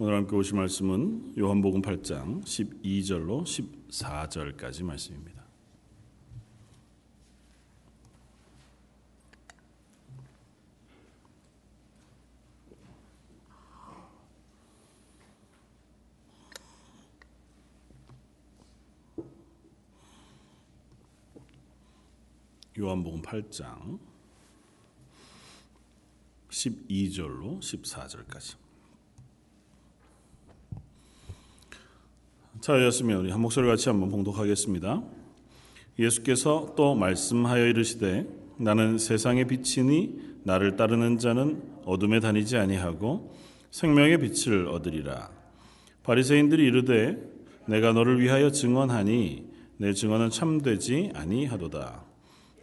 오늘 함께 오실 말씀은 요한복음 8장 12절로 14절까지 말씀입니다. 요한복음 8장 12절로 14절까지. 자였으면 우리 한 목소리 같이 한번 봉독하겠습니다. 예수께서 또 말씀하여 이르시되 나는 세상의 빛이니 나를 따르는 자는 어둠에 다니지 아니하고 생명의 빛을 얻으리라. 바리새인들이 이르되 내가 너를 위하여 증언하니 내 증언은 참되지 아니하도다.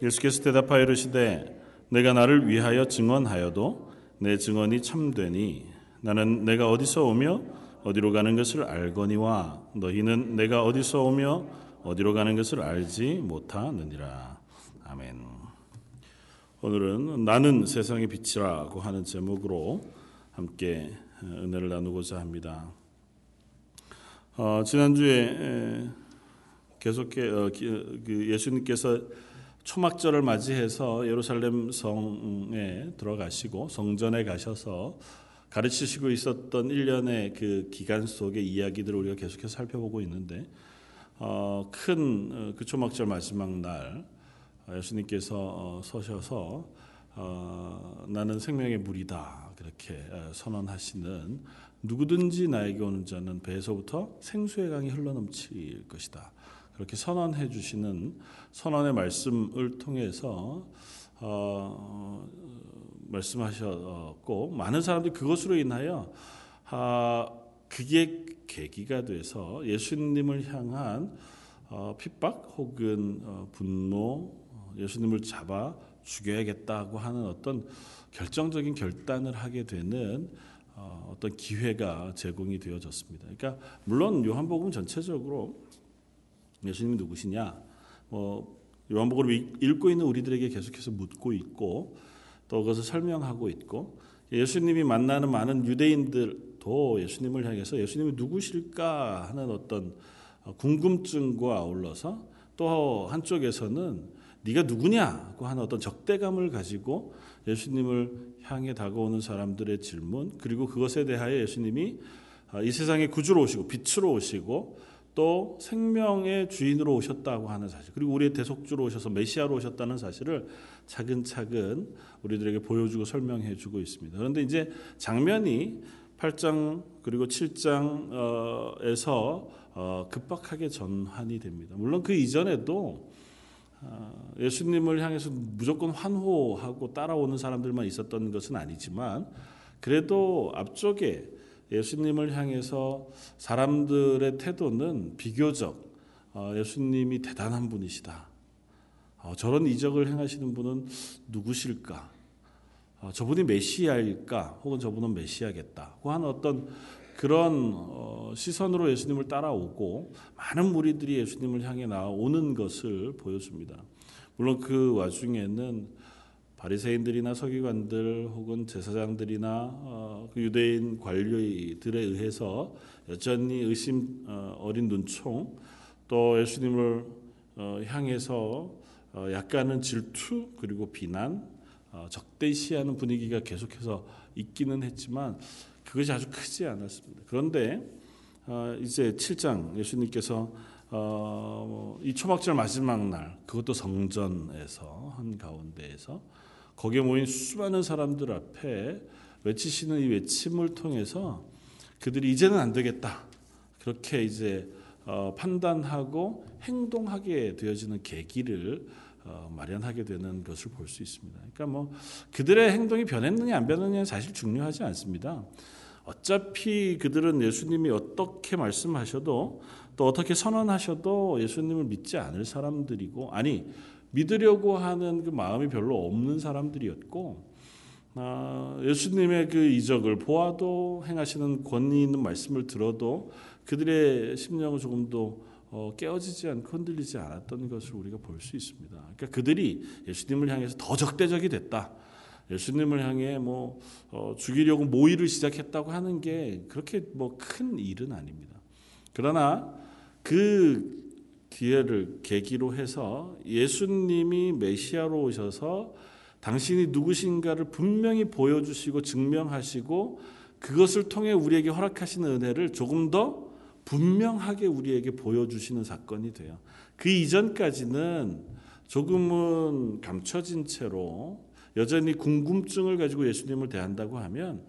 예수께서 대답하여 이르시되 내가 나를 위하여 증언하여도 내 증언이 참되니 나는 내가 어디서 오며 어디로 가는 것을 알거니와 너희는 내가 어디서 오며 어디로 가는 것을 알지 못하느니라. 아멘. 오늘은 나는 세상의 빛이라고 하는 제목으로 함께 은혜를 나누고자 합니다. 어, 지난주에 계속해 어, 그 예수님께서 초막절을 맞이해서 예루살렘 성에 들어가시고 성전에 가셔서 가르치시고 있었던 1년의 그 기간 속의 이야기들을 우리가 계속해서 살펴보고 있는데 어, 큰그 어, 초막절 마지막 날 어, 예수님께서 어, 서셔서 어, 나는 생명의 물이다 그렇게 선언하시는 누구든지 나에게 오는 자는 배에서부터 생수의 강이 흘러넘칠 것이다. 그렇게 선언해 주시는 선언의 말씀을 통해서 어, 말씀하셨고 많은 사람들이 그것으로 인하여 아, 그게 계기가 돼서 예수님을 향한 어, 핍박 혹은 어, 분노, 어, 예수님을 잡아 죽여야겠다고 하는 어떤 결정적인 결단을 하게 되는 어, 어떤 기회가 제공이 되어졌습니다. 그러니까 물론 요한복음 전체적으로 예수님이 누구시냐? 뭐 요한복음을 읽고 있는 우리들에게 계속해서 묻고 있고 또 그것을 설명하고 있고 예수님이 만나는 많은 유대인들도 예수님을 향해서 예수님이 누구실까 하는 어떤 궁금증과 아울러서 또 한쪽에서는 네가 누구냐고 하는 어떤 적대감을 가지고 예수님을 향해 다가오는 사람들의 질문 그리고 그것에 대하여 예수님이 이 세상의 구주로 오시고 빛으로 오시고 또 생명의 주인으로 오셨다고 하는 사실, 그리고 우리의 대속주로 오셔서 메시아로 오셨다는 사실을 차근차근 우리들에게 보여주고 설명해 주고 있습니다. 그런데 이제 장면이 8장 그리고 7장에서 어, 급박하게 전환이 됩니다. 물론 그 이전에도 어, 예수님을 향해서 무조건 환호하고 따라오는 사람들만 있었던 것은 아니지만 그래도 앞쪽에 예수님을 향해서 사람들의 태도는 비교적 어, 예수님이 대단한 분이시다. 어, 저런 이적을 행하시는 분은 누구실까? 어, 저분이 메시아일까? 혹은 저분은 메시아겠다. 고 하는 어떤 그런 시선으로 예수님을 따라오고 많은 무리들이 예수님을 향해 나오는 것을 보여줍니다. 물론 그 와중에는 바리새인들이나 서기관들 혹은 제사장들이나 어, 그 유대인 관료들에 의해서 여전히 의심 어, 어린 눈총 또 예수님을 어, 향해서 어, 약간은 질투 그리고 비난 어, 적대시하는 분위기가 계속해서 있기는 했지만 그것이 아주 크지 않았습니다. 그런데 어, 이제 7장 예수님께서 뭐이 초막절 마지막 날 그것도 성전에서 한 가운데에서 거기에 모인 수많은 사람들 앞에 외치시는 이 외침을 통해서 그들이 이제는 안 되겠다. 그렇게 이제 어, 판단하고 행동하게 되어지는 계기를 어, 마련하게 되는 것을 볼 수 있습니다. 그러니까 뭐 그들의 행동이 변했느냐 안 변했느냐 사실 중요하지 않습니다. 어차피 그들은 예수님이 어떻게 말씀하셔도 또 어떻게 선언하셔도 예수님을 믿지 않을 사람들이고 아니 믿으려고 하는 그 마음이 별로 없는 사람들이었고 아, 예수님의 그 이적을 보아도 행하시는 권위 있는 말씀을 들어도 그들의 심령은 조금도 어, 깨어지지 않고 흔들리지 않았던 것을 우리가 볼 수 있습니다. 그러니까 그들이 예수님을 향해서 더 적대적이 됐다. 예수님을 향해 뭐 어, 죽이려고 모의를 시작했다고 하는 게 그렇게 뭐 큰 일은 아닙니다. 그러나 그 기회를 계기로 해서 예수님이 메시아로 오셔서 당신이 누구신가를 분명히 보여주시고 증명하시고 그것을 통해 우리에게 허락하시는 은혜를 조금 더 분명하게 우리에게 보여주시는 사건이 돼요. 그 이전까지는 조금은 감춰진 채로 여전히 궁금증을 가지고 예수님을 대한다고 하면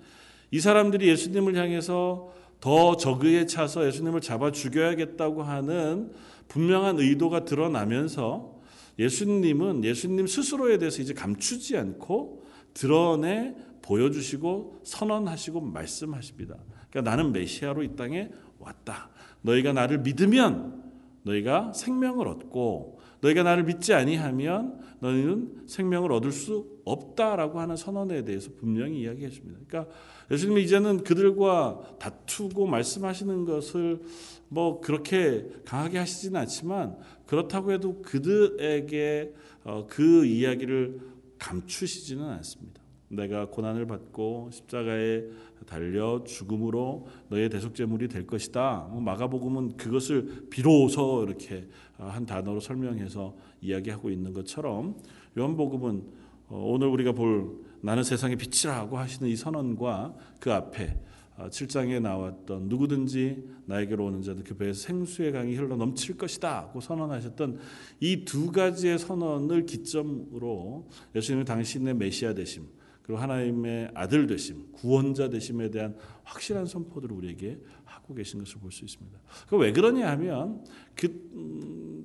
이 사람들이 예수님을 향해서 더 적의에 차서 예수님을 잡아 죽여야겠다고 하는 분명한 의도가 드러나면서 예수님은 예수님 스스로에 대해서 이제 감추지 않고 드러내 보여주시고 선언하시고 말씀하십니다. 그러니까 나는 메시아로 이 땅에 왔다. 너희가 나를 믿으면 너희가 생명을 얻고 너희가 나를 믿지 아니하면 너희는 생명을 얻을 수 없다라고 하는 선언에 대해서 분명히 이야기해 줍니다. 그러니까 예수님이 이제는 그들과 다투고 말씀하시는 것을 뭐 그렇게 강하게 하시지는 않지만 그렇다고 해도 그들에게 어, 그 이야기를 감추시지는 않습니다. 내가 고난을 받고 십자가에 달려 죽음으로 너의 대속제물이 될 것이다. 뭐 마가복음은 그것을 비로소 이렇게 한 단어로 설명해서 이야기하고 있는 것처럼 요한복음은 어, 오늘 우리가 볼 나는 세상의 빛이라고 하시는 이 선언과 그 앞에 7장에 어, 나왔던 누구든지 나에게로 오는 자는 그 배에서 생수의 강이 흘러 넘칠 것이다 고 선언하셨던 이 두 가지의 선언을 기점으로 예수님이 당신의 메시아 되심 그리고 하나님의 아들 되심 구원자 되심에 대한 확실한 선포들을 우리에게 하고 계신 것을 볼 수 있습니다. 그 왜 그러냐 하면 그 음,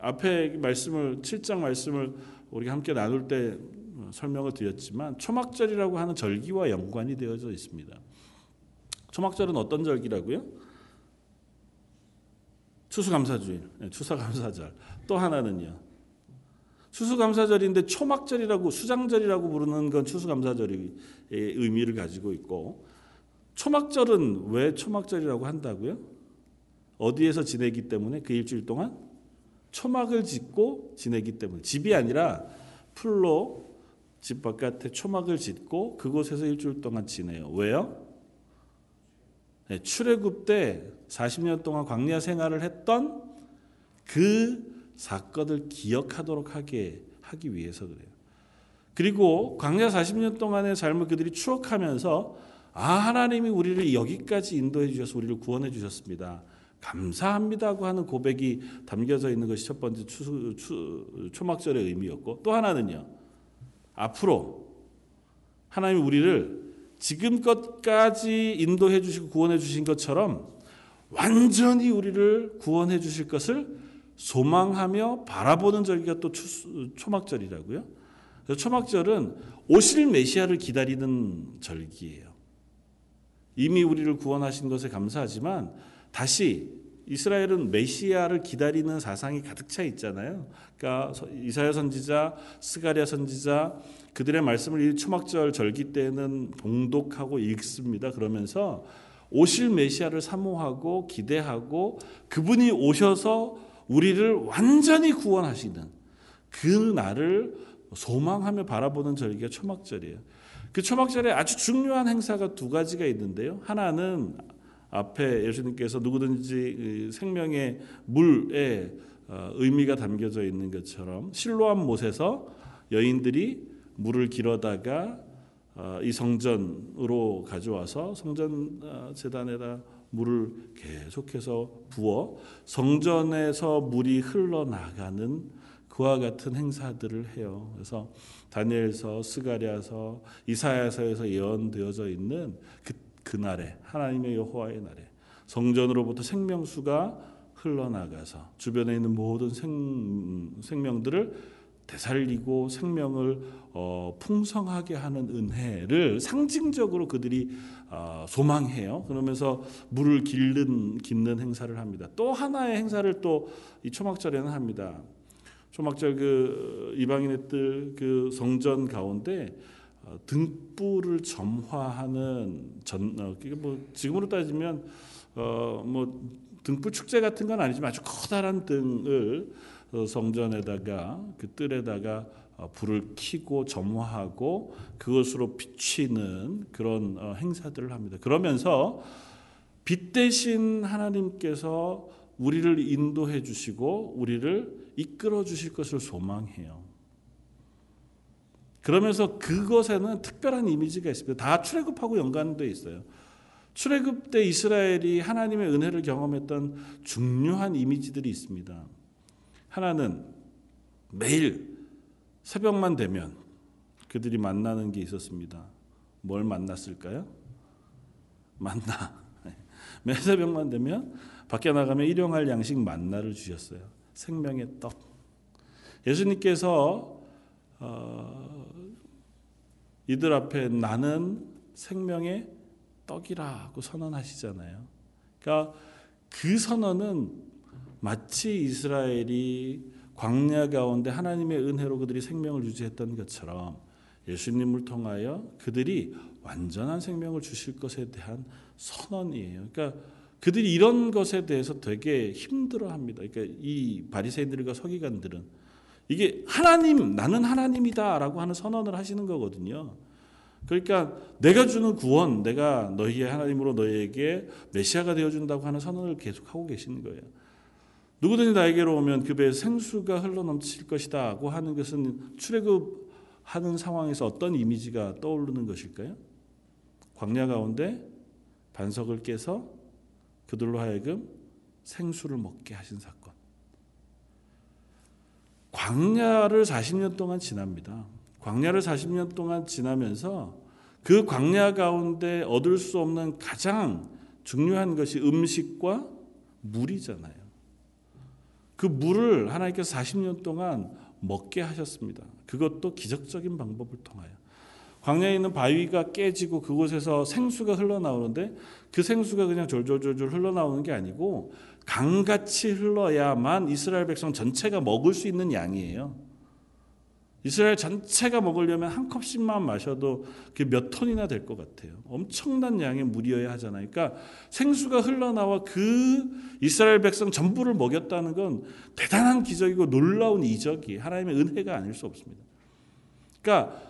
앞에 말씀을 7장 말씀을 우리가 함께 나눌 때 설명을 드렸지만 초막절이라고 하는 절기와 연관이 되어져 있습니다. 초막절은 어떤 절기라고요? 추수감사주일, 네, 추수감사절. 또 하나는요. 추수감사절인데 초막절이라고 수장절이라고 부르는 건 추수감사절의 의미를 가지고 있고 초막절은 왜 초막절이라고 한다고요? 어디에서 지내기 때문에 그 일주일 동안 초막을 짓고 지내기 때문에 집이 아니라 풀로 집 바깥에 초막을 짓고 그곳에서 일주일 동안 지내요. 왜요? 네, 출애굽 때 40년 동안 광야 생활을 했던 그 사건을 기억하도록 하게 하기 위해서 그래요. 그리고 광야 40년 동안의 삶을 그들이 추억하면서 아 하나님이 우리를 여기까지 인도해 주셔서 우리를 구원해 주셨습니다. 감사합니다고 하는 고백이 담겨져 있는 것이 첫 번째 추, 추, 초막절의 의미였고 또 하나는요. 앞으로 하나님 우리를 지금껏까지 인도해 주시고 구원해 주신 것처럼 완전히 우리를 구원해 주실 것을 소망하며 바라보는 절기가 또 초막절이라고요. 초막절은 오실 메시아를 기다리는 절기예요. 이미 우리를 구원하신 것에 감사하지만 다시 이스라엘은 메시아를 기다리는 사상이 가득 차 있잖아요. 그러니까 이사야 선지자, 스가랴 선지자 그들의 말씀을 이 초막절 절기 때는 봉독하고 읽습니다. 그러면서 오실 메시아를 사모하고 기대하고 그분이 오셔서 우리를 완전히 구원하시는 그 날을 소망하며 바라보는 절기가 초막절이에요. 그 초막절에 아주 중요한 행사가 두 가지가 있는데요. 하나는 앞에 예수님께서 누구든지 생명의 물에 어, 의미가 담겨져 있는 것처럼 실로암 못에서 여인들이 물을 길어다가 어, 이 성전으로 가져와서 성전 어, 재단에다 물을 계속해서 부어 성전에서 물이 흘러나가는 그와 같은 행사들을 해요. 그래서 다니엘서, 스가랴서, 이사야서에서 예언되어져 있는 그 그 날에 하나님의 여호와의 날에 성전으로부터 생명수가 흘러나가서 주변에 있는 모든 생, 생명들을 되살리고 생명을 어, 풍성하게 하는 은혜를 상징적으로 그들이 어, 소망해요. 그러면서 물을 길는 깃는 행사를 합니다. 또 하나의 행사를 또 이 초막절에는 합니다. 초막절 그 이방인의 뜰 그 성전 가운데 어, 등불을 점화하는 전 어, 뭐 지금으로 따지면 어뭐 등불 축제 같은 건 아니지만 아주 커다란 등을 어, 성전에다가 그 뜰에다가 어, 불을 켜고 점화하고 그것으로 비치는 그런 어, 행사들을 합니다. 그러면서 빛 대신 하나님께서 우리를 인도해 주시고 우리를 이끌어 주실 것을 소망해요. 그러면서 그것에는 특별한 이미지가 있습니다. 다 출애굽하고 연관되어 있어요. 출애굽 때 이스라엘이 하나님의 은혜를 경험했던 중요한 이미지들이 있습니다. 하나는 매일 새벽만 되면 그들이 만나는 게 있었습니다. 뭘 만났을까요? 만나. 매 새벽만 되면 밖에 나가면 일용할 양식 만나를 주셨어요. 생명의 떡. 예수님께서 어, 이들 앞에 나는 생명의 떡이라고 선언하시잖아요. 그러니까 그 선언은 마치 이스라엘이 광야 가운데 하나님의 은혜로 그들이 생명을 유지했던 것처럼 예수님을 통하여 그들이 완전한 생명을 주실 것에 대한 선언이에요. 그러니까 그들이 이런 것에 대해서 되게 힘들어 합니다. 그러니까 이 바리새인들과 서기관들은 이게 하나님 나는 하나님이다 라고 하는 선언을 하시는 거거든요. 그러니까 내가 주는 구원, 내가 너희의 하나님으로 너희에게 메시아가 되어 준다고 하는 선언을 계속 하고 계시는 거예요. 누구든지 나에게로 오면 그 배에 생수가 흘러넘칠 것이다 고 하는 것은 출애굽하는 상황에서 어떤 이미지가 떠오르는 것일까요? 광야 가운데 반석을 깨서 그들로 하여금 생수를 먹게 하신 사건. 광야를 40년 동안 지납니다. 광야를 40년 동안 지나면서 그 광야 가운데 얻을 수 없는 가장 중요한 것이 음식과 물이잖아요. 그 물을 하나님께서 40년 동안 먹게 하셨습니다. 그것도 기적적인 방법을 통하여. 광야에 있는 바위가 깨지고 그곳에서 생수가 흘러나오는데 그 생수가 그냥 졸졸졸졸 흘러나오는 게 아니고 강같이 흘러야만 이스라엘 백성 전체가 먹을 수 있는 양이에요. 이스라엘 전체가 먹으려면 한 컵씩만 마셔도 몇 톤이나 될 것 같아요. 엄청난 양의 물이어야 하잖아요. 그러니까 생수가 흘러나와 그 이스라엘 백성 전부를 먹였다는 건 대단한 기적이고 놀라운 이적이 하나님의 은혜가 아닐 수 없습니다. 그러니까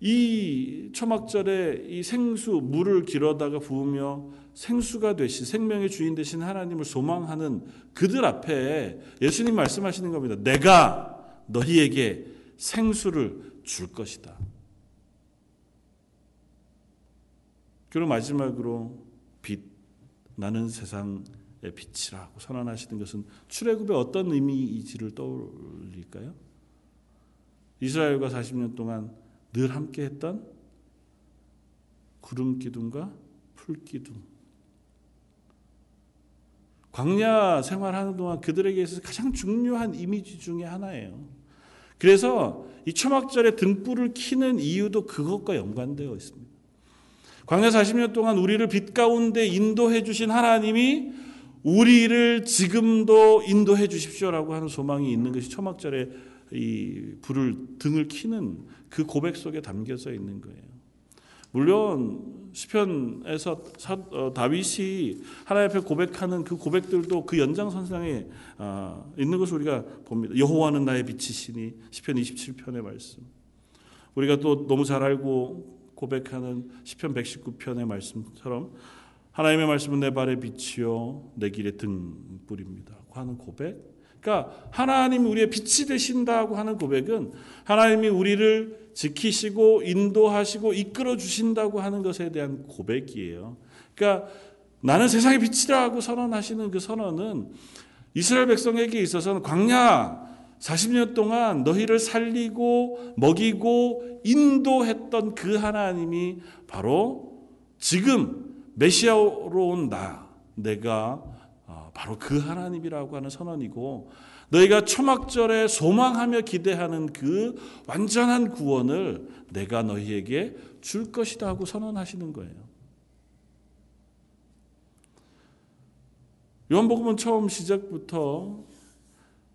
이 초막절에 이 생수 물을 길어다가 부으며 생수가 되신 생명의 주인 되신 하나님을 소망하는 그들 앞에 예수님 말씀하시는 겁니다. 내가 너희에게 생수를 줄 것이다. 그리고 마지막으로 빛 나는 세상의 빛이라고 선언하시는 것은 출애굽의 어떤 의미이지를 떠올릴까요? 이스라엘과 40년 동안 늘 함께 했던 구름 기둥과 풀 기둥. 광야 생활하는 동안 그들에게 있어서 가장 중요한 이미지 중의 하나예요. 그래서 이 초막절에 등불을 키는 이유도 그것과 연관되어 있습니다. 광야 40년 동안 우리를 빛 가운데 인도해 주신 하나님이 우리를 지금도 인도해 주십시오라고 하는 소망이 있는 것이 초막절에 이 불을 등을 키는 그 고백 속에 담겨져 있는 거예요. 물론 시편에서 어, 다윗이 하나님 앞에 고백하는 그 고백들도 그 연장선상에 어, 있는 것을 우리가 봅니다. 여호와는 나의 빛이시니 시편 27편의 말씀. 우리가 또 너무 잘 알고 고백하는 시편 119편의 말씀처럼 하나님의 말씀은 내 발의 빛이요 내 길의 등불입니다. 하는 고백. 그러니까 하나님이 우리의 빛이 되신다고 하는 고백은 하나님이 우리를 지키시고 인도하시고 이끌어 주신다고 하는 것에 대한 고백이에요. 그러니까 나는 세상의 빛이라고 선언하시는 그 선언은 이스라엘 백성에게 있어서는 광야 40년 동안 너희를 살리고 먹이고 인도했던 그 하나님이 바로 지금 메시아로 온 나, 내가 어, 바로 그 하나님이라고 하는 선언이고 너희가 초막절에 소망하며 기대하는 그 완전한 구원을 내가 너희에게 줄 것이다 하고 선언하시는 거예요. 요한복음은 처음 시작부터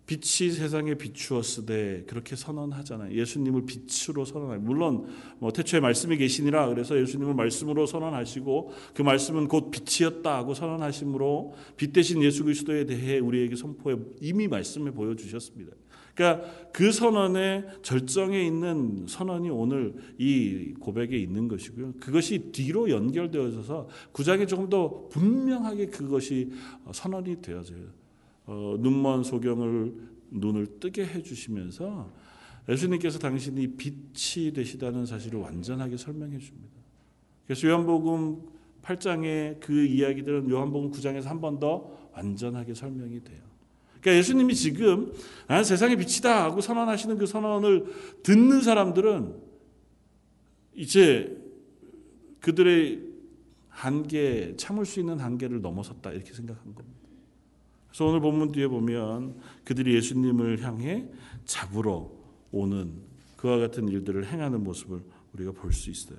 빛이 세상에 비추었으되 그렇게 선언하잖아요. 예수님을 빛으로 선언하요 물론 뭐 태초에 말씀이 계시니라 그래서 예수님을 말씀으로 선언하시고 그 말씀은 곧 빛이었다 하고 선언하심으로 빛 대신 예수 그리스도에 대해 우리에게 선포해 이미 말씀해 보여 주셨습니다. 그러니까 그 선언의 절정에 있는 선언이 오늘 이 고백에 있는 것이고요. 그것이 뒤로 연결되어져서 구장에 조금 더 분명하게 그것이 선언이 되어져요. 어, 눈먼 소경을 눈을 뜨게 해주시면서 예수님께서 당신이 빛이 되시다는 사실을 완전하게 설명해 줍니다. 그래서 요한복음 8장의 그 이야기들은 요한복음 9장에서 한 번 더 완전하게 설명이 돼요. 그러니까 예수님이 지금 나는 세상의 빛이다 하고 선언하시는 그 선언을 듣는 사람들은 이제 그들의 한계, 참을 수 있는 한계를 넘어섰다 이렇게 생각한 겁니다. 그래서 오늘 본문 뒤에 보면 그들이 예수님을 향해 잡으러 오는 그와 같은 일들을 행하는 모습을 우리가 볼 수 있어요.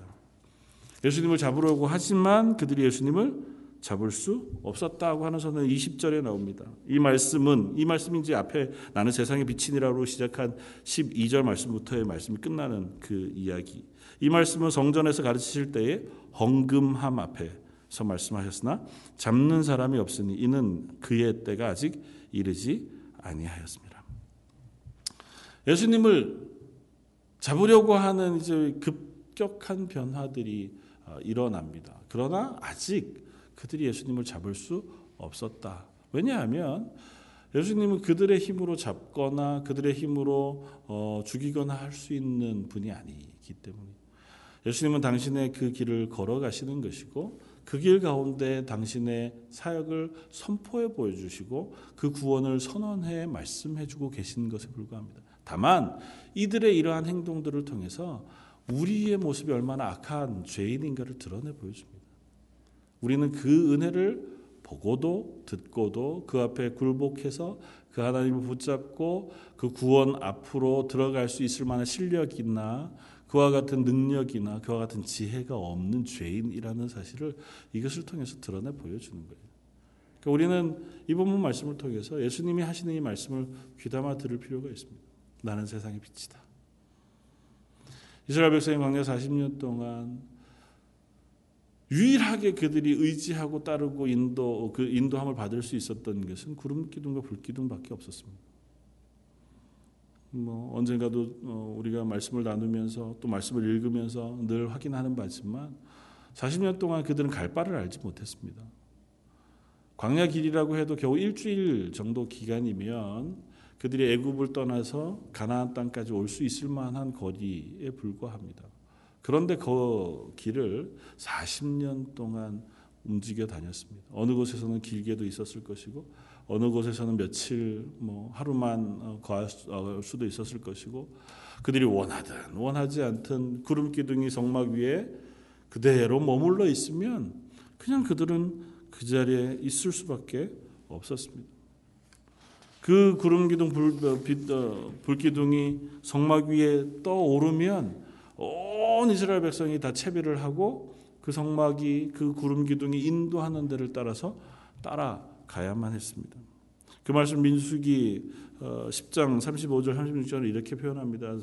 예수님을 잡으려고 하지만 그들이 예수님을 잡을 수 없었다고 하는 선은 20절에 나옵니다. 이 말씀은 이 이제 앞에 나는 세상의 빛이니라로 시작한 12절 말씀부터의 말씀이 끝나는 그 이야기. 이 말씀은 성전에서 가르치실 때에 헝금함 앞에 서 말씀하셨으나 잡는 사람이 없으니 이는 그의 때가 아직 이르지 아니하였습니다. 예수님을 잡으려고 하는 이제 급격한 변화들이 어, 일어납니다. 그러나 아직 그들이 예수님을 잡을 수 없었다. 왜냐하면 예수님은 그들의 힘으로 잡거나 그들의 힘으로 어, 죽이거나 할 수 있는 분이 아니기 때문에 예수님은 당신의 그 길을 걸어가시는 것이고 그 길 가운데 당신의 사역을 선포해 보여주시고 그 구원을 선언해 말씀해주고 계신 것에 불과합니다. 다만 이들의 이러한 행동들을 통해서 우리의 모습이 얼마나 악한 죄인인가를 드러내 보여줍니다. 우리는 그 은혜를 보고도 듣고도 그 앞에 굴복해서 그 하나님을 붙잡고 그 구원 앞으로 들어갈 수 있을 만한 실력이나 그와 같은 능력이나 그와 같은 지혜가 없는 죄인이라는 사실을 이것을 통해서 드러내 보여주는 거예요. 그러니까 우리는 이 본문 말씀을 통해서 예수님이 하시는 이 말씀을 귀담아 들을 필요가 있습니다. 나는 세상의 빛이다. 이스라엘 백성이 광야 40년 동안 유일하게 그들이 의지하고 따르고 인도 그 인도함을 받을 수 있었던 것은 구름 기둥과 불 기둥밖에 없었습니다. 뭐 언젠가도 어, 우리가 말씀을 나누면서 또 말씀을 읽으면서 늘 확인하는 바지만 40년 동안 그들은 갈 바를 알지 못했습니다. 광야 길이라고 해도 겨우 일주일 정도 기간이면 그들이 애굽을 떠나서 가나안 땅까지 올 수 있을 만한 거리에 불과합니다. 그런데 그 길을 40년 동안 움직여 다녔습니다. 어느 곳에서는 길게도 있었을 것이고 어느 곳에서는 며칠 뭐 하루만 어, 거할 어, 수도 있었을 것이고 그들이 원하든 원하지 않든 구름 기둥이 성막 위에 그대로 머물러 있으면 그냥 그들은 그 자리에 있을 수밖에 없었습니다. 그 구름 기둥 불, 어, 빛, 어, 불기둥이 성막 위에 떠오르면 온 이스라엘 백성이 다 채비를 하고 그 성막이 그 구름 기둥이 인도하는 데를 따라서 따라 가야만 했습니다. 그 말씀 민수기 10장 35절 36절을 이렇게 표현합니다.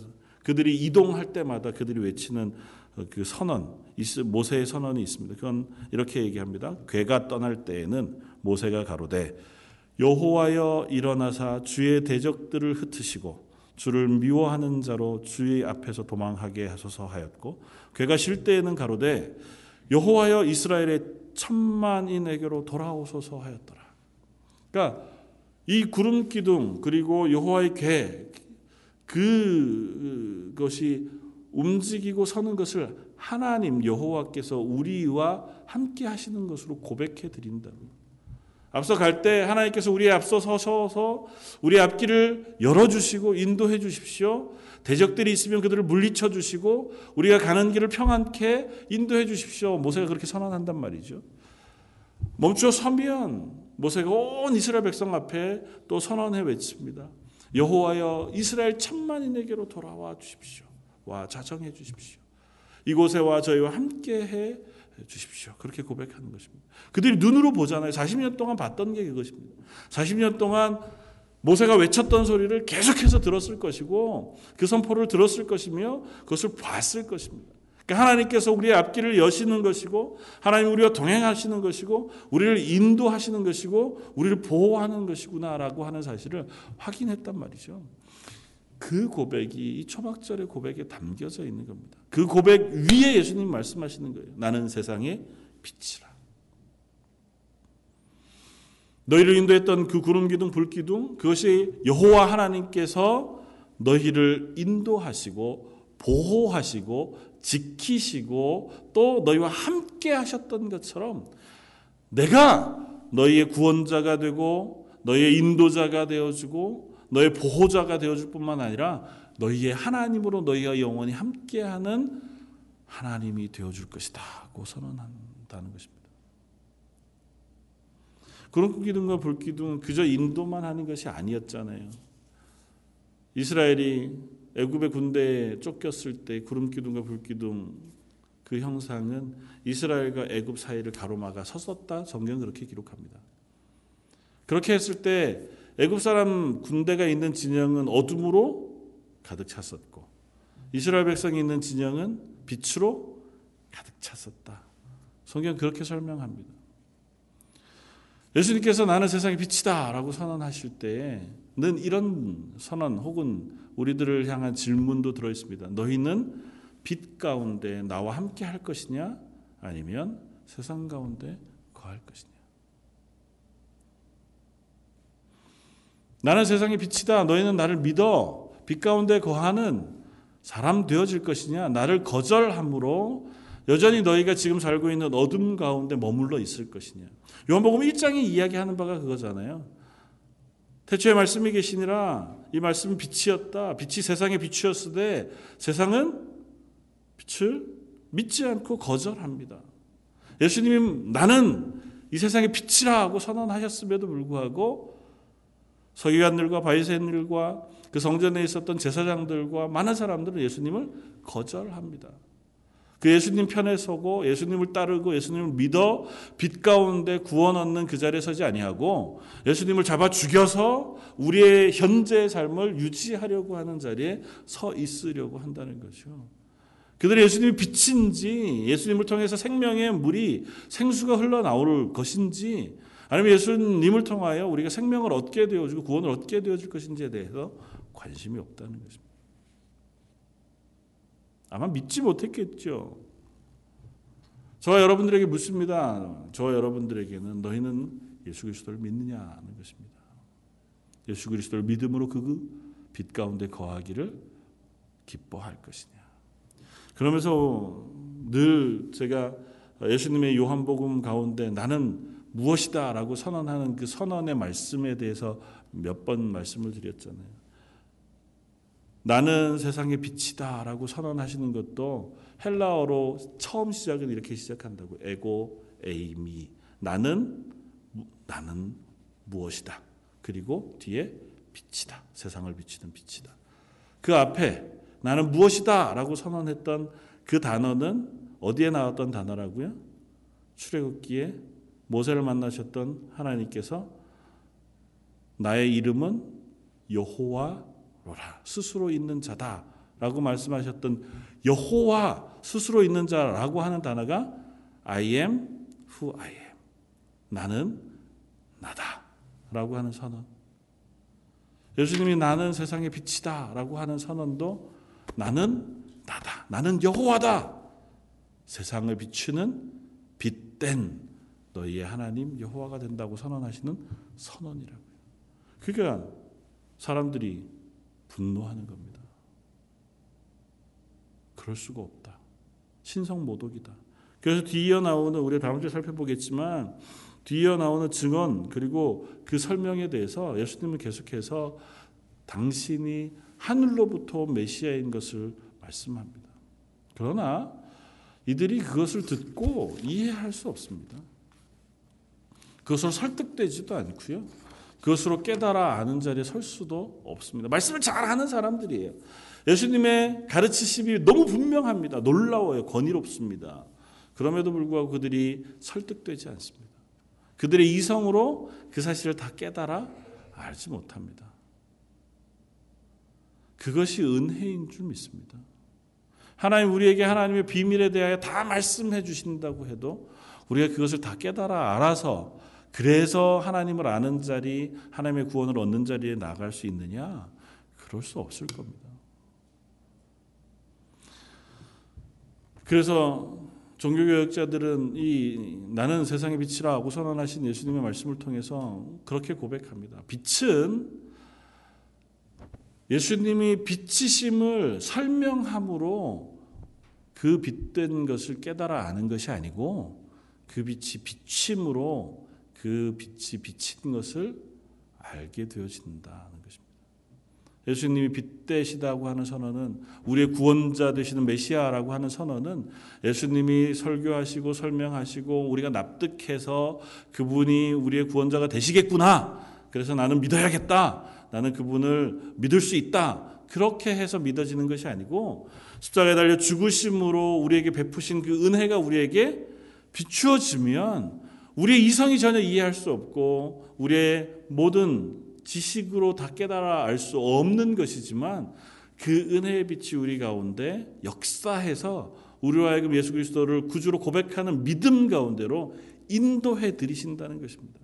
그들이 이동할 때마다 그들이 외치는 어, 그 선언, 모세의 선언이 있습니다. 그건 이렇게 얘기합니다. 괴가 떠날 때에는 모세가 가로되 여호와여 일어나사 주의 대적들을 흩으시고 주를 미워하는 자로 주의 앞에서 도망하게 하소서 하였고 괴가 쉴 때에는 가로되 여호와여 이스라엘의 천만인에게로 돌아오소서 하였더라. 그러니까 이 구름 기둥 그리고 여호와의 괴 그것이 움직이고 서는 것을 하나님 여호와께서 우리와 함께 하시는 것으로 고백해 드린다는 앞서 갈 때 하나님께서 우리의 앞서 서셔서 우리의 앞길을 열어 주시고 인도해 주십시오. 대적들이 있으면 그들을 물리쳐 주시고 우리가 가는 길을 평안케 인도해 주십시오. 모세가 그렇게 선언한단 말이죠. 멈추어 서면 모세가 온 이스라엘 백성 앞에 또 선언해 외칩니다. 여호와여 이스라엘 천만인에게로 돌아와 주십시오. 와 자정해 주십시오. 이곳에 와 저희와 함께 해 주십시오. 그렇게 고백하는 것입니다. 그들이 눈으로 보잖아요. 40년 동안 봤던 게 그것입니다. 40년 동안 모세가 외쳤던 소리를 계속해서 들었을 것이고 그 선포를 들었을 것이며 그것을 봤을 것입니다. 그러니까 하나님께서 우리의 앞길을 여시는 것이고 하나님 우리와 동행하시는 것이고 우리를 인도하시는 것이고 우리를 보호하는 것이구나라고 하는 사실을 확인했단 말이죠. 그 고백이 이 초막절의 고백에 담겨져 있는 겁니다. 그 고백 위에 예수님 말씀하시는 거예요. 나는 세상의 빛이라. 너희를 인도했던 그 구름 기둥 불 기둥 그것이 여호와 하나님께서 너희를 인도하시고 보호하시고 지키시고 또 너희와 함께 하셨던 것처럼 내가 너희의 구원자가 되고 너희의 인도자가 되어주고 너의 보호자가 되어줄 뿐만 아니라 너희의 하나님으로 너희가 영원히 함께하는 하나님이 되어줄 것이다고 선언한다는 것입니다. 구름 기둥과 불 기둥은 그저 인도만 하는 것이 아니었잖아요. 이스라엘이 애굽의 군대에 쫓겼을 때 구름 기둥과 불 기둥 그 형상은 이스라엘과 애굽 사이를 가로막아 섰었다. 성경 그렇게 기록합니다. 그렇게 했을 때 애굽 사람 군대가 있는 진영은 어둠으로 가득 찼었고 이스라엘 백성이 있는 진영은 빛으로 가득 찼었다. 성경 그렇게 설명합니다. 예수님께서 나는 세상의 빛이다라고 선언하실 때는 이런 선언 혹은 우리들을 향한 질문도 들어 있습니다. 너희는 빛 가운데 나와 함께 할 것이냐 아니면 세상 가운데 거할 것이냐. 나는 세상의 빛이다. 너희는 나를 믿어. 빛 가운데 거하는 사람 되어질 것이냐? 나를 거절함으로 여전히 너희가 지금 살고 있는 어둠 가운데 머물러 있을 것이냐? 요한복음 1장이 이야기하는 바가 그거잖아요. 태초에 말씀이 계시니라 이 말씀은 빛이었다. 빛이 세상의 빛이었으되 세상은 빛을 믿지 않고 거절합니다. 예수님이 나는 이 세상의 빛이라 하고 선언하셨음에도 불구하고 서기관들과 바리새인들과 그 성전에 있었던 제사장들과 많은 사람들은 예수님을 거절합니다. 그 예수님 편에 서고 예수님을 따르고 예수님을 믿어 빛 가운데 구원 얻는 그 자리에 서지 아니하고 예수님을 잡아 죽여서 우리의 현재의 삶을 유지하려고 하는 자리에 서 있으려고 한다는 거죠. 그들이 예수님이 빛인지 예수님을 통해서 생명의 물이 생수가 흘러나올 것인지 아니면 예수님을 통하여 우리가 생명을 얻게 되어주고 구원을 얻게 되어줄 것인지에 대해서 관심이 없다는 것입니다. 아마 믿지 못했겠죠. 저와 여러분들에게 묻습니다. 저와 여러분들에게는 너희는 예수 그리스도를 믿느냐는 것입니다. 예수 그리스도를 믿음으로 그 빛 가운데 거하기를 기뻐할 것이냐. 그러면서 늘 제가 예수님의 요한복음 가운데 나는 무엇이다라고 선언하는 그 선언의 말씀에 대해서 몇 번 말씀을 드렸잖아요. 나는 세상의 빛이다라고 선언하시는 것도 헬라어로 처음 시작은 이렇게 시작한다고 에고 에이미 나는 나는 무엇이다. 그리고 뒤에 빛이다. 세상을 비치는 빛이다. 그 앞에 나는 무엇이다라고 선언했던 그 단어는 어디에 나왔던 단어라고요? 출애굽기에 모세를 만나셨던 하나님께서 나의 이름은 여호와 로라? 스스로 있는 자다라고 말씀하셨던 여호와 스스로 있는 자라고 하는 단어가 I am who I am. 나는 나다라고 하는 선언. 예수님이 나는 세상의 빛이다라고 하는 선언도 나는 나다. 나는 여호와다. 세상을 비추는 빛된 너희의 하나님 여호와가 된다고 선언하시는 선언이라고요. 그러니까 사람들이 분노하는 겁니다. 그럴 수가 없다. 신성 모독이다. 그래서 뒤이어 나오는 우리 다음 주에 살펴보겠지만 뒤이어 나오는 증언 그리고 그 설명에 대해서 예수님은 계속해서 당신이 하늘로부터 메시아인 것을 말씀합니다. 그러나 이들이 그것을 듣고 이해할 수 없습니다. 그것으로 설득되지도 않고요. 그것으로 깨달아 아는 자리에 설 수도 없습니다. 말씀을 잘하는 사람들이에요. 예수님의 가르치심이 너무 분명합니다. 놀라워요. 권위롭습니다. 그럼에도 불구하고 그들이 설득되지 않습니다. 그들의 이성으로 그 사실을 다 깨달아 알지 못합니다. 그것이 은혜인 줄 믿습니다. 하나님 우리에게 하나님의 비밀에 대하여 다 말씀해 주신다고 해도 우리가 그것을 다 깨달아 알아서 그래서 하나님을 아는 자리, 하나님의 구원을 얻는 자리에 나갈 수 있느냐? 그럴 수 없을 겁니다. 그래서 종교교역자들은 이 나는 세상의 빛이라고 선언하신 예수님의 말씀을 통해서 그렇게 고백합니다. 빛은 예수님이 빛이심을 설명함으로 그 빛된 것을 깨달아 아는 것이 아니고 그 빛이 비침으로 그 빛이 비친 것을 알게 되어진다는 것입니다. 예수님이 빛 되시다고 하는 선언은 우리의 구원자 되시는 메시아라고 하는 선언은 예수님이 설교하시고 설명하시고 우리가 납득해서 그분이 우리의 구원자가 되시겠구나. 그래서 나는 믿어야겠다. 나는 그분을 믿을 수 있다. 그렇게 해서 믿어지는 것이 아니고 십자가에 달려 죽으심으로 우리에게 베푸신 그 은혜가 우리에게 비추어지면 우리의 이성이 전혀 이해할 수 없고 우리의 모든 지식으로 다 깨달아 알 수 없는 것이지만 그 은혜의 빛이 우리 가운데 역사해서 우리와 하여금 예수 그리스도를 구주로 고백하는 믿음 가운데로 인도해 드리신다는 것입니다.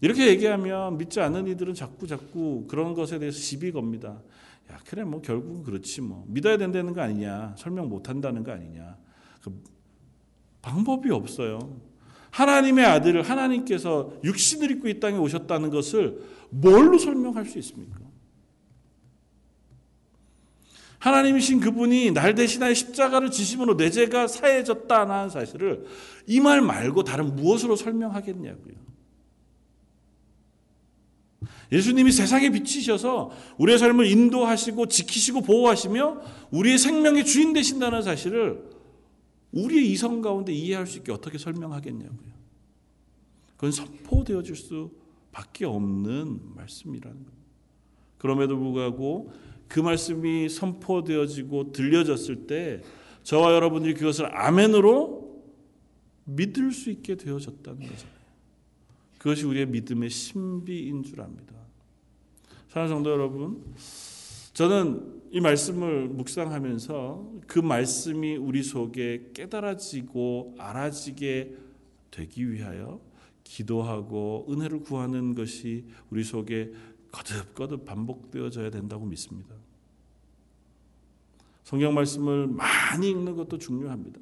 이렇게 얘기하면 믿지 않는 이들은 자꾸 자꾸 그런 것에 대해서 시비 겁니다. 야, 그래 뭐 결국은 그렇지 뭐. 믿어야 된다는 거 아니냐. 설명 못 한다는 거 아니냐. 그 방법이 없어요. 하나님의 아들을 하나님께서 육신을 입고 이 땅에 오셨다는 것을 뭘로 설명할 수 있습니까? 하나님이신 그분이 날 대신하여 십자가를 지심으로 내 죄가 사해졌다는 사실을 이 말 말고 다른 무엇으로 설명하겠냐고요. 예수님이 세상에 비치셔서 우리의 삶을 인도하시고 지키시고 보호하시며 우리의 생명의 주인 되신다는 사실을 우리의 이성 가운데 이해할 수 있게 어떻게 설명하겠냐고요. 그건 선포되어질 수밖에 없는 말씀이라는 거예요. 그럼에도 불구하고 그 말씀이 선포되어지고 들려졌을 때 저와 여러분들이 그것을 아멘으로 믿을 수 있게 되어졌다는 거잖아요. 그것이 우리의 믿음의 신비인 줄 압니다. 사랑하는 성도 여러분, 저는 이 말씀을 묵상하면서 그 말씀이 우리 속에 깨달아지고 알아지게 되기 위하여 기도하고 은혜를 구하는 것이 우리 속에 거듭거듭 반복되어져야 된다고 믿습니다. 성경 말씀을 많이 읽는 것도 중요합니다.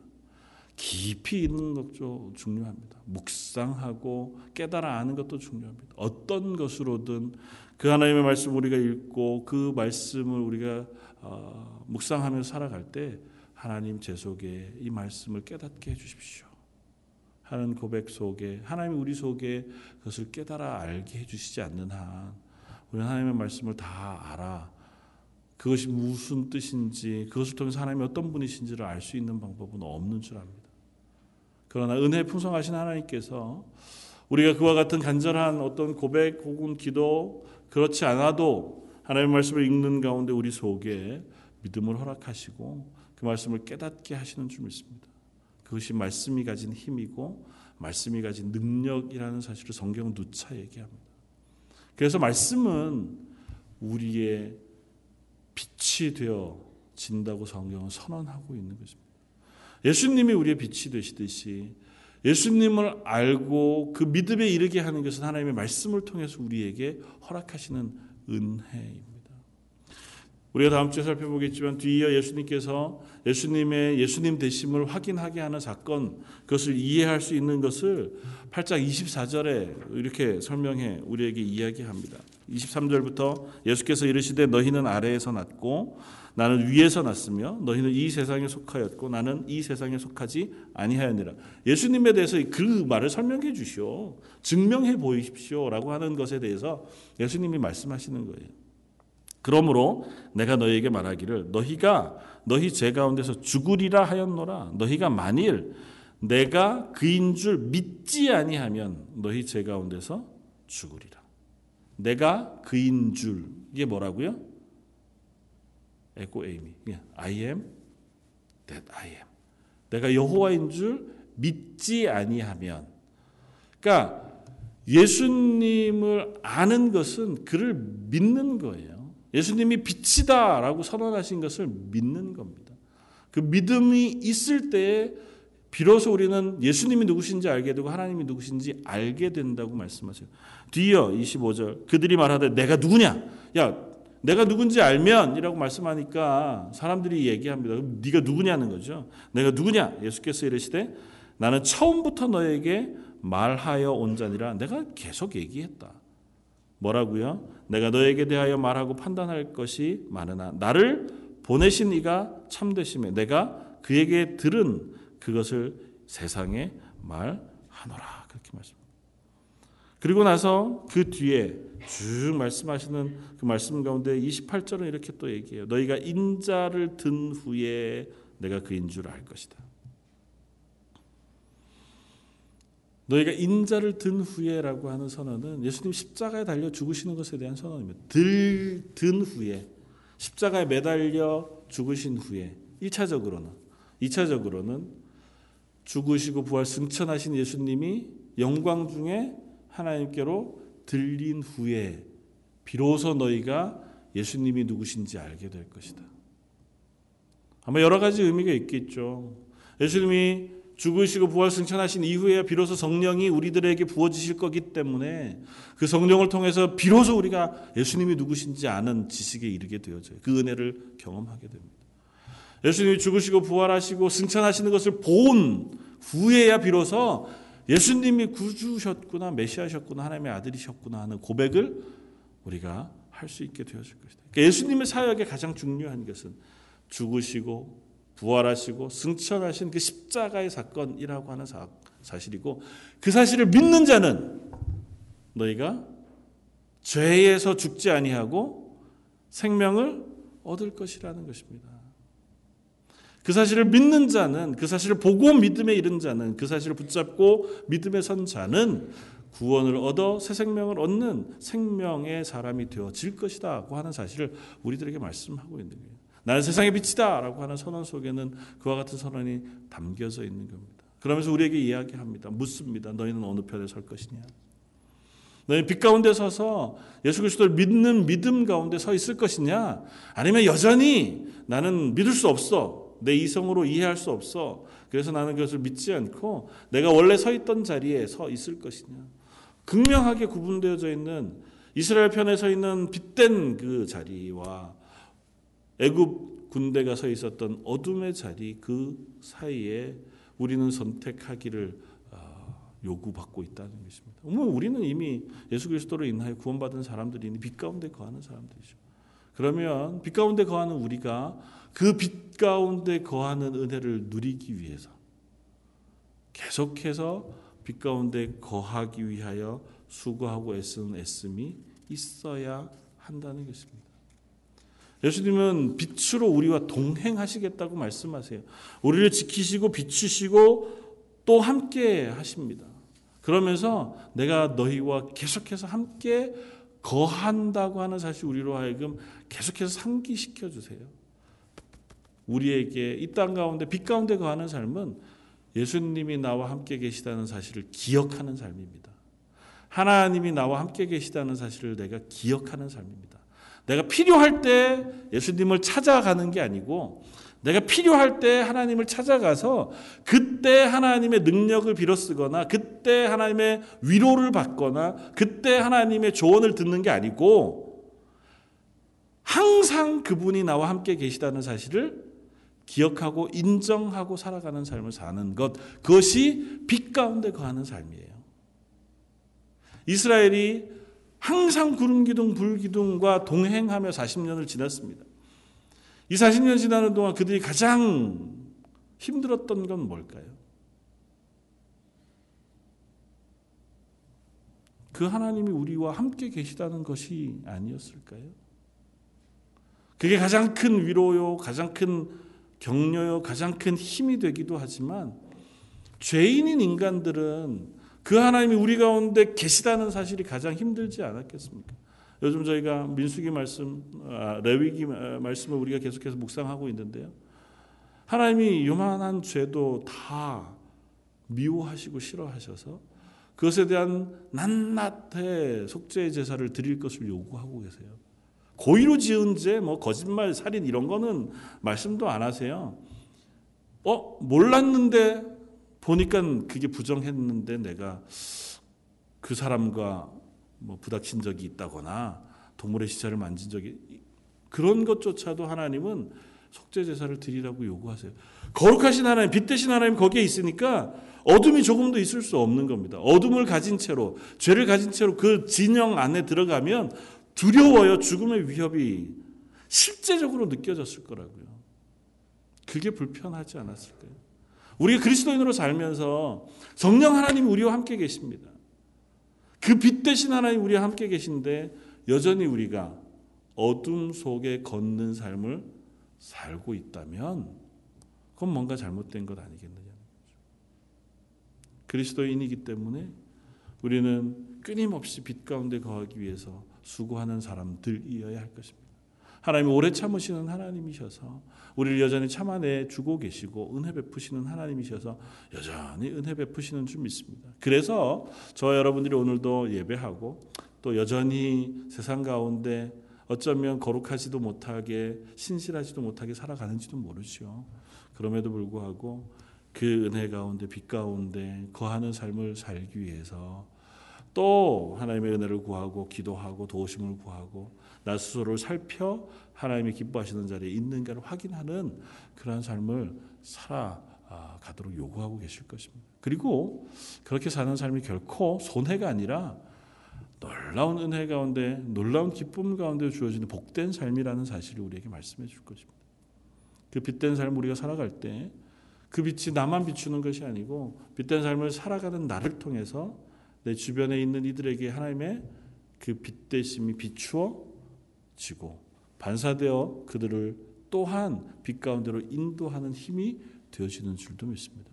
깊이 읽는 것도 중요합니다. 묵상하고 깨달아 아는 것도 중요합니다. 어떤 것으로든 그 하나님의 말씀 우리가 읽고 그 말씀을 우리가 어, 묵상하며 살아갈 때 하나님 제 속에 이 말씀을 깨닫게 해주십시오. 하는 고백 속에 하나님 우리 속에 그것을 깨달아 알게 해주시지 않는 한 우리 하나님의 말씀을 다 알아 그것이 무슨 뜻인지 그것을 통해서 하나님이 어떤 분이신지를 알 수 있는 방법은 없는 줄 압니다. 그러나 은혜 풍성하신 하나님께서 우리가 그와 같은 간절한 어떤 고백 혹은 기도 그렇지 않아도 하나님의 말씀을 읽는 가운데 우리 속에 믿음을 허락하시고 그 말씀을 깨닫게 하시는 줄 믿습니다. 그것이 말씀이 가진 힘이고 말씀이 가진 능력이라는 사실을 성경은 누차 얘기합니다. 그래서 말씀은 우리의 빛이 되어 진다고 성경은 선언하고 있는 것입니다. 예수님이 우리의 빛이 되시듯이 예수님을 알고 그 믿음에 이르게 하는 것은 하나님의 말씀을 통해서 우리에게 허락하시는 은혜입니다. 우리가 다음 주에 살펴보겠지만 뒤이어 예수님께서 예수님의 예수님 되심을 확인하게 하는 사건 그것을 이해할 수 있는 것을 8장 24절에 이렇게 설명해 우리에게 이야기합니다. 23절부터 예수께서 이르시되 너희는 아래에서 났고 나는 위에서 났으며 너희는 이 세상에 속하였고 나는 이 세상에 속하지 아니하였느라. 예수님에 대해서 그 말을 설명해 주시오. 증명해 보이십시오라고 하는 것에 대해서 예수님이 말씀하시는 거예요. 그러므로 내가 너희에게 말하기를 너희가 너희 죄 가운데서 죽으리라 하였노라 너희가 만일 내가 그인 줄 믿지 아니하면 너희 죄 가운데서 죽으리라. 내가 그인 줄 이게 뭐라고요? 에고 에이미. I am that I am. 내가 여호와인 줄 믿지 아니하면 그러니까 예수님을 아는 것은 그를 믿는 거예요. 예수님이 빛이다라고 선언하신 것을 믿는 겁니다. 그 믿음이 있을 때에 비로소 우리는 예수님이 누구신지 알게 되고 하나님이 누구신지 알게 된다고 말씀하세요. 뒤이어 25절 그들이 말하되 내가 누구냐 야 내가 누군지 알면이라고 말씀하니까 사람들이 얘기합니다. 그럼 네가 누구냐는 거죠. 내가 누구냐? 예수께서 이르시되 나는 처음부터 너에게 말하여 온 자니라. 내가 계속 얘기했다. 뭐라고요? 내가 너에게 대하여 말하고 판단할 것이 많으나 나를 보내신 이가 참되심에 내가 그에게 들은 그것을 세상에 말하노라 그렇게 말씀. 그리고 나서 그 뒤에 쭉 말씀하시는 그 말씀 가운데 28절은 이렇게 또 얘기해요. 너희가 인자를 든 후에 내가 그인 줄 알 것이다. 너희가 인자를 든 후에라고 하는 선언은 예수님 십자가에 달려 죽으시는 것에 대한 선언입니다. 들, 든 후에 십자가에 매달려 죽으신 후에 1차적으로는 2차적으로는 죽으시고 부활 승천하신 예수님이 영광 중에 하나님께로 들린 후에 비로소 너희가 예수님이 누구신지 알게 될 것이다. 아마 여러 가지 의미가 있겠죠. 예수님이 죽으시고 부활 승천하신 이후에 비로소 성령이 우리들에게 부어지실 거기 때문에 그 성령을 통해서 비로소 우리가 예수님이 누구신지 아는 지식에 이르게 되어져요. 그 은혜를 경험하게 됩니다. 예수님이 죽으시고 부활하시고 승천하시는 것을 본 후에야 비로소 예수님이 구주셨구나, 메시아셨구나, 하나님의 아들이셨구나 하는 고백을 우리가 할 수 있게 되어질 것이다. 그러니까 예수님의 사역에 가장 중요한 것은 죽으시고 부활하시고 승천하신 그 십자가의 사건이라고 하는 사, 사실이고 그 사실을 믿는 자는 너희가 죄에서 죽지 아니하고 생명을 얻을 것이라는 것입니다. 그 사실을 믿는 자는 그 사실을 보고 믿음에 이른 자는 그 사실을 붙잡고 믿음에 선 자는 구원을 얻어 새 생명을 얻는 생명의 사람이 되어질 것이다고 하는 사실을 우리들에게 말씀하고 있는 거예요. 나는 세상의 빛이다라고 하는 선언 속에는 그와 같은 선언이 담겨져 있는 겁니다. 그러면서 우리에게 이야기합니다. 묻습니다. 너희는 어느 편에 설 것이냐? 너희 빛 가운데 서서 예수 그리스도를 믿는 믿음 가운데 서 있을 것이냐? 아니면 여전히 나는 믿을 수 없어. 내 이성으로 이해할 수 없어. 그래서 나는 그것을 믿지 않고 내가 원래 서 있던 자리에 서 있을 것이냐? 극명하게 구분되어져 있는 이스라엘 편에 서 있는 빛된 그 자리와 애굽 군대가 서 있었던 어둠의 자리 그 사이에 우리는 선택하기를 어, 요구받고 있다는 것입니다. 뭐 우리는 이미 예수 그리스도로 인하여 구원받은 사람들이니 빛 가운데 거하는 사람들이죠. 그러면 빛 가운데 거하는 우리가 그 빛 가운데 거하는 은혜를 누리기 위해서 계속해서 빛 가운데 거하기 위하여 수고하고 애쓰는 애씀이 있어야 한다는 것입니다. 예수님은 빛으로 우리와 동행하시겠다고 말씀하세요. 우리를 지키시고 비추시고 또 함께 하십니다. 그러면서 내가 너희와 계속해서 함께 거한다고 하는 사실 우리로 하여금 계속해서 상기시켜 주세요. 우리에게 이 땅 가운데 빛 가운데 거하는 삶은 예수님이 나와 함께 계시다는 사실을 기억하는 삶입니다. 하나님이 나와 함께 계시다는 사실을 내가 기억하는 삶입니다. 내가 필요할 때 예수님을 찾아가는 게 아니고 내가 필요할 때 하나님을 찾아가서 그때 하나님의 능력을 빌어 쓰거나 그때 하나님의 위로를 받거나 그때 하나님의 조언을 듣는 게 아니고 항상 그분이 나와 함께 계시다는 사실을 기억하고 인정하고 살아가는 삶을 사는 것 그것이 빛 가운데 거하는 삶이에요. 이스라엘이 항상 구름 기둥 불 기둥과 동행하며 40년을 지났습니다. 이 40년 지나는 동안 그들이 가장 힘들었던 건 뭘까요? 그 하나님이 우리와 함께 계시다는 것이 아니었을까요? 그게 가장 큰 위로요, 가장 큰 격려요, 가장 큰 힘이 되기도 하지만 죄인인 인간들은 그 하나님이 우리 가운데 계시다는 사실이 가장 힘들지 않았겠습니까? 요즘 저희가 민수기 말씀, 아, 레위기 말씀을 우리가 계속해서 묵상하고 있는데요. 하나님이 요만한 죄도 다 미워하시고 싫어하셔서 그것에 대한 낱낱의 속죄의 제사를 드릴 것을 요구하고 계세요. 고의로 지은 죄, 뭐 거짓말, 살인 이런 거는 말씀도 안 하세요. 어 몰랐는데 보니까 그게 부정했는데 내가 그 사람과 뭐 부닥친 적이 있다거나 동물의 시체를 만진 적이 그런 것조차도 하나님은 속죄 제사를 드리라고 요구하세요. 거룩하신 하나님, 빛 대신 하나님 거기에 있으니까 어둠이 조금도 있을 수 없는 겁니다. 어둠을 가진 채로 죄를 가진 채로 그 진영 안에 들어가면 두려워요. 죽음의 위협이 실제적으로 느껴졌을 거라고요. 그게 불편하지 않았을까요? 우리가 그리스도인으로 살면서 성령 하나님이 우리와 함께 계십니다. 그 빛 대신 하나님 우리와 함께 계신데 여전히 우리가 어둠 속에 걷는 삶을 살고 있다면 그건 뭔가 잘못된 것 아니겠느냐. 그리스도인이기 때문에 우리는 끊임없이 빛 가운데 거하기 위해서 수고하는 사람들이어야 할 것입니다. 하나님이 오래 참으시는 하나님이셔서 우리를 여전히 참아내 주고 계시고 은혜 베푸시는 하나님이셔서 여전히 은혜 베푸시는 줄 믿습니다. 그래서 저 여러분들이 오늘도 예배하고 또 여전히 세상 가운데 어쩌면 거룩하지도 못하게 신실하지도 못하게 살아가는지도 모르죠. 그럼에도 불구하고 그 은혜 가운데 빛 가운데 거하는 삶을 살기 위해서 또 하나님의 은혜를 구하고 기도하고 도우심을 구하고 나 스스로를 살펴 하나님이 기뻐하시는 자리에 있는가를 확인하는 그러한 삶을 살아가도록 요구하고 계실 것입니다. 그리고 그렇게 사는 삶이 결코 손해가 아니라 놀라운 은혜 가운데 놀라운 기쁨 가운데 주어지는 복된 삶이라는 사실을 우리에게 말씀해 줄 것입니다. 그 빛된 삶 우리가 살아갈 때 그 빛이 나만 비추는 것이 아니고 빛된 삶을 살아가는 나를 통해서 내 주변에 있는 이들에게 하나님의 그 빛 대심이 비추어지고 반사되어 그들을 또한 빛 가운데로 인도하는 힘이 되어지는 줄도 믿습니다.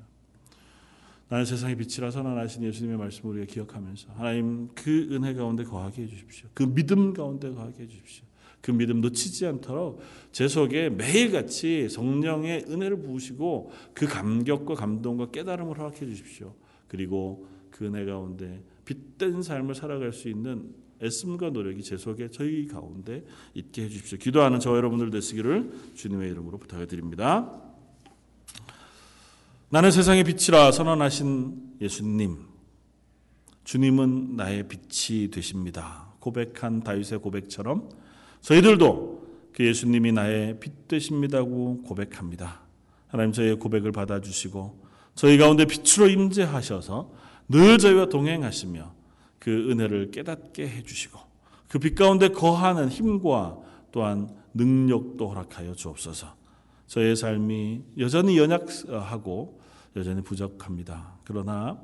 나는 세상의 빛이라 선언하신 예수님의 말씀을 우리가 기억하면서 하나님 그 은혜 가운데 거하게 해주십시오. 그 믿음 가운데 거하게 해주십시오. 그 믿음 놓치지 않도록 제 속에 매일같이 성령의 은혜를 부으시고 그 감격과 감동과 깨달음을 허락해 주십시오. 그리고 그 은혜 가운데 빛된 삶을 살아갈 수 있는 애씀과 노력이 제 속에 저희 가운데 있게 해주십시오. 기도하는 저 여러분들 되시기를 주님의 이름으로 부탁드립니다. 나는 세상의 빛이라 선언하신 예수님, 주님은 나의 빛이 되십니다. 고백한 다윗의 고백처럼 저희들도 그 예수님이 나의 빛 되십니다고 고백합니다. 하나님 저희의 고백을 받아주시고 저희 가운데 빛으로 임재하셔서 늘 저희와 동행하시며 그 은혜를 깨닫게 해주시고 그 빛 가운데 거하는 힘과 또한 능력도 허락하여 주옵소서. 저의 삶이 여전히 연약하고 여전히 부족합니다. 그러나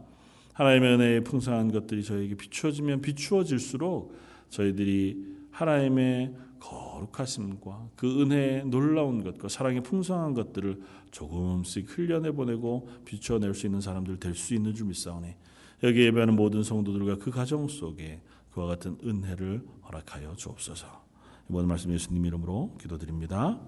하나님의 은혜의 풍성한 것들이 저에게 비추어지면 비추어질수록 저희들이 하나님의 거룩하심과 그 은혜의 놀라운 것과 사랑의 풍성한 것들을 조금씩 흘려내 보내고 비추어낼 수 있는 사람들 될 수 있는 줄 믿사오니 여기 예배하는 모든 성도들과 그 가정 속에 그와 같은 은혜를 허락하여 주옵소서. 이번 말씀 예수님 이름으로 기도드립니다.